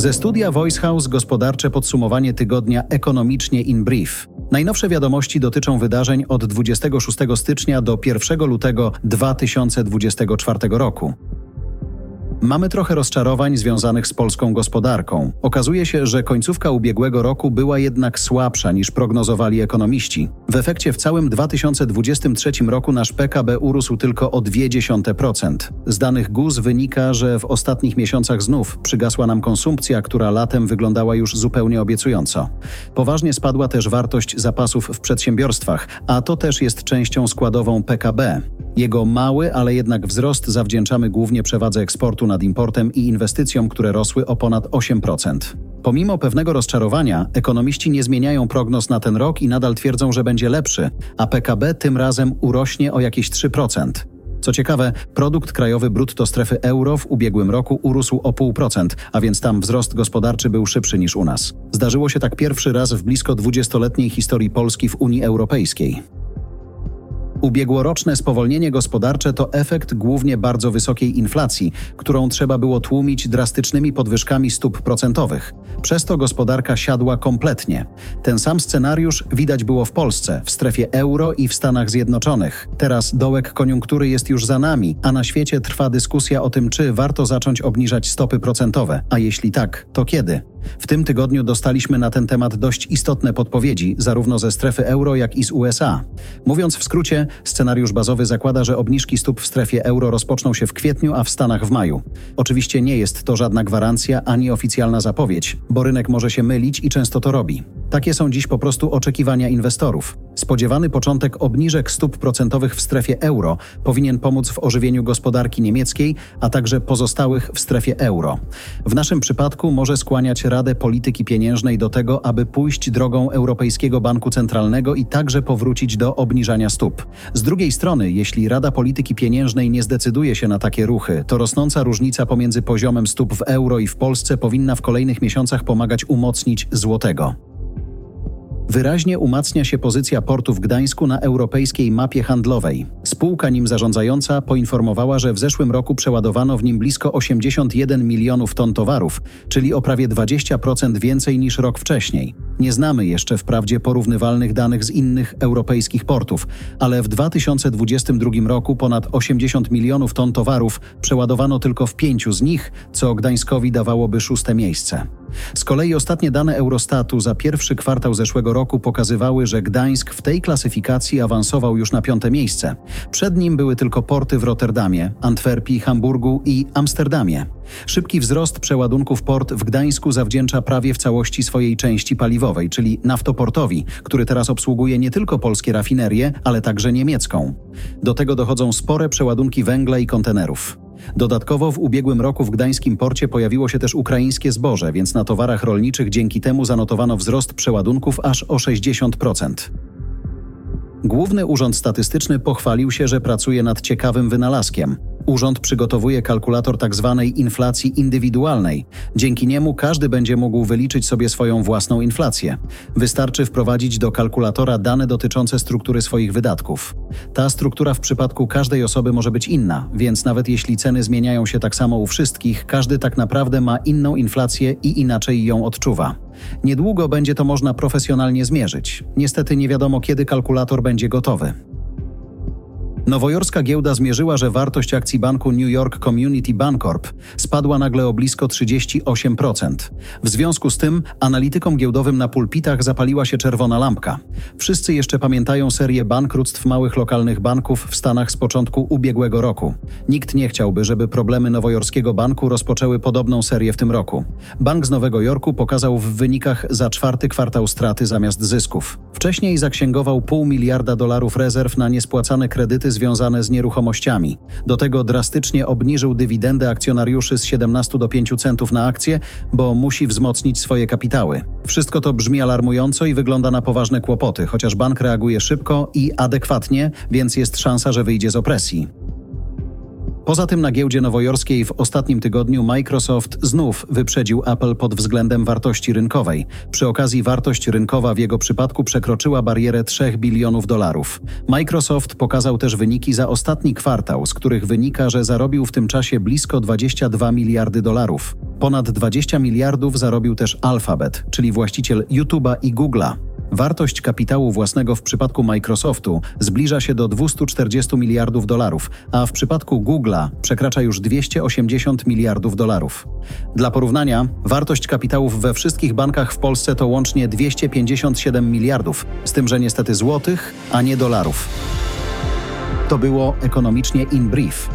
Ze studia Voice House gospodarcze podsumowanie tygodnia ekonomicznie in brief. Najnowsze wiadomości dotyczą wydarzeń od 26 stycznia do 1 lutego 2024 roku. Mamy trochę rozczarowań związanych z polską gospodarką. Okazuje się, że końcówka ubiegłego roku była jednak słabsza niż prognozowali ekonomiści. W efekcie w całym 2023 roku nasz PKB urósł tylko o 0,2%. Z danych GUS wynika, że w ostatnich miesiącach znów przygasła nam konsumpcja, która latem wyglądała już zupełnie obiecująco. Poważnie spadła też wartość zapasów w przedsiębiorstwach, a to też jest częścią składową PKB. Jego mały, ale jednak wzrost zawdzięczamy głównie przewadze eksportu nad importem i inwestycjom, które rosły o ponad 8%. Pomimo pewnego rozczarowania, ekonomiści nie zmieniają prognoz na ten rok i nadal twierdzą, że będzie lepszy, a PKB tym razem urośnie o jakieś 3%. Co ciekawe, produkt krajowy brutto strefy euro w ubiegłym roku urósł o 0,5%, a więc tam wzrost gospodarczy był szybszy niż u nas. Zdarzyło się tak pierwszy raz w blisko 20-letniej historii Polski w Unii Europejskiej. Ubiegłoroczne spowolnienie gospodarcze to efekt głównie bardzo wysokiej inflacji, którą trzeba było tłumić drastycznymi podwyżkami stóp procentowych. Przez to gospodarka siadła kompletnie. Ten sam scenariusz widać było w Polsce, w strefie euro i w Stanach Zjednoczonych. Teraz dołek koniunktury jest już za nami, a na świecie trwa dyskusja o tym, czy warto zacząć obniżać stopy procentowe, a jeśli tak, to kiedy. W tym tygodniu dostaliśmy na ten temat dość istotne podpowiedzi, zarówno ze strefy euro, jak i z USA. Mówiąc w skrócie, scenariusz bazowy zakłada, że obniżki stóp w strefie euro rozpoczną się w kwietniu, a w Stanach w maju. Oczywiście nie jest to żadna gwarancja ani oficjalna zapowiedź, bo rynek może się mylić i często to robi. Takie są dziś po prostu oczekiwania inwestorów. Spodziewany początek obniżek stóp procentowych w strefie euro powinien pomóc w ożywieniu gospodarki niemieckiej, a także pozostałych w strefie euro. W naszym przypadku może skłaniać Radę Polityki Pieniężnej do tego, aby pójść drogą Europejskiego Banku Centralnego i także powrócić do obniżania stóp. Z drugiej strony, jeśli Rada Polityki Pieniężnej nie zdecyduje się na takie ruchy, to rosnąca różnica pomiędzy poziomem stóp w euro i w Polsce powinna w kolejnych miesiącach pomagać umocnić złotego. Wyraźnie umacnia się pozycja portu w Gdańsku na europejskiej mapie handlowej. Spółka nim zarządzająca poinformowała, że w zeszłym roku przeładowano w nim blisko 81 milionów ton towarów, czyli o prawie 20% więcej niż rok wcześniej. Nie znamy jeszcze wprawdzie porównywalnych danych z innych europejskich portów, ale w 2022 roku ponad 80 milionów ton towarów przeładowano tylko w pięciu z nich, co Gdańskowi dawałoby szóste miejsce. Z kolei ostatnie dane Eurostatu za pierwszy kwartał zeszłego roku pokazywały, że Gdańsk w tej klasyfikacji awansował już na piąte miejsce. Przed nim były tylko porty w Rotterdamie, Antwerpii, Hamburgu i Amsterdamie. Szybki wzrost przeładunków port w Gdańsku zawdzięcza prawie w całości swojej części paliwowej, czyli naftoportowi, który teraz obsługuje nie tylko polskie rafinerie, ale także niemiecką. Do tego dochodzą spore przeładunki węgla i kontenerów. Dodatkowo w ubiegłym roku w gdańskim porcie pojawiło się też ukraińskie zboże, więc na towarach rolniczych dzięki temu zanotowano wzrost przeładunków aż o 60%. Główny Urząd Statystyczny pochwalił się, że pracuje nad ciekawym wynalazkiem. Urząd przygotowuje kalkulator tzw. Tak inflacji indywidualnej. Dzięki niemu każdy będzie mógł wyliczyć sobie swoją własną inflację. Wystarczy wprowadzić do kalkulatora dane dotyczące struktury swoich wydatków. Ta struktura w przypadku każdej osoby może być inna, więc nawet jeśli ceny zmieniają się tak samo u wszystkich, każdy tak naprawdę ma inną inflację i inaczej ją odczuwa. Niedługo będzie to można profesjonalnie zmierzyć. Niestety nie wiadomo, kiedy kalkulator będzie gotowy. Nowojorska giełda zmierzyła, że wartość akcji banku New York Community Bancorp spadła nagle o blisko 38%. W związku z tym analitykom giełdowym na pulpitach zapaliła się czerwona lampka. Wszyscy jeszcze pamiętają serię bankructw małych lokalnych banków w Stanach z początku ubiegłego roku. Nikt nie chciałby, żeby problemy nowojorskiego banku rozpoczęły podobną serię w tym roku. Bank z Nowego Jorku pokazał w wynikach za czwarty kwartał straty zamiast zysków. Wcześniej zaksięgował pół miliarda dolarów rezerw na niespłacane kredyty związane z nieruchomościami. Do tego drastycznie obniżył dywidendę akcjonariuszy z 17 do 5 centów na akcję, bo musi wzmocnić swoje kapitały. Wszystko to brzmi alarmująco i wygląda na poważne kłopoty, chociaż bank reaguje szybko i adekwatnie, więc jest szansa, że wyjdzie z opresji. Poza tym na giełdzie nowojorskiej w ostatnim tygodniu Microsoft znów wyprzedził Apple pod względem wartości rynkowej. Przy okazji wartość rynkowa w jego przypadku przekroczyła barierę 3 bilionów dolarów. Microsoft pokazał też wyniki za ostatni kwartał, z których wynika, że zarobił w tym czasie blisko 22 miliardy dolarów. Ponad 20 miliardów zarobił też Alphabet, czyli właściciel YouTube'a i Google'a. Wartość kapitału własnego w przypadku Microsoftu zbliża się do 240 miliardów dolarów, a w przypadku Google'a przekracza już 280 miliardów dolarów. Dla porównania, wartość kapitałów we wszystkich bankach w Polsce to łącznie 257 miliardów, z tym, że niestety złotych, a nie dolarów. To było ekonomicznie in brief.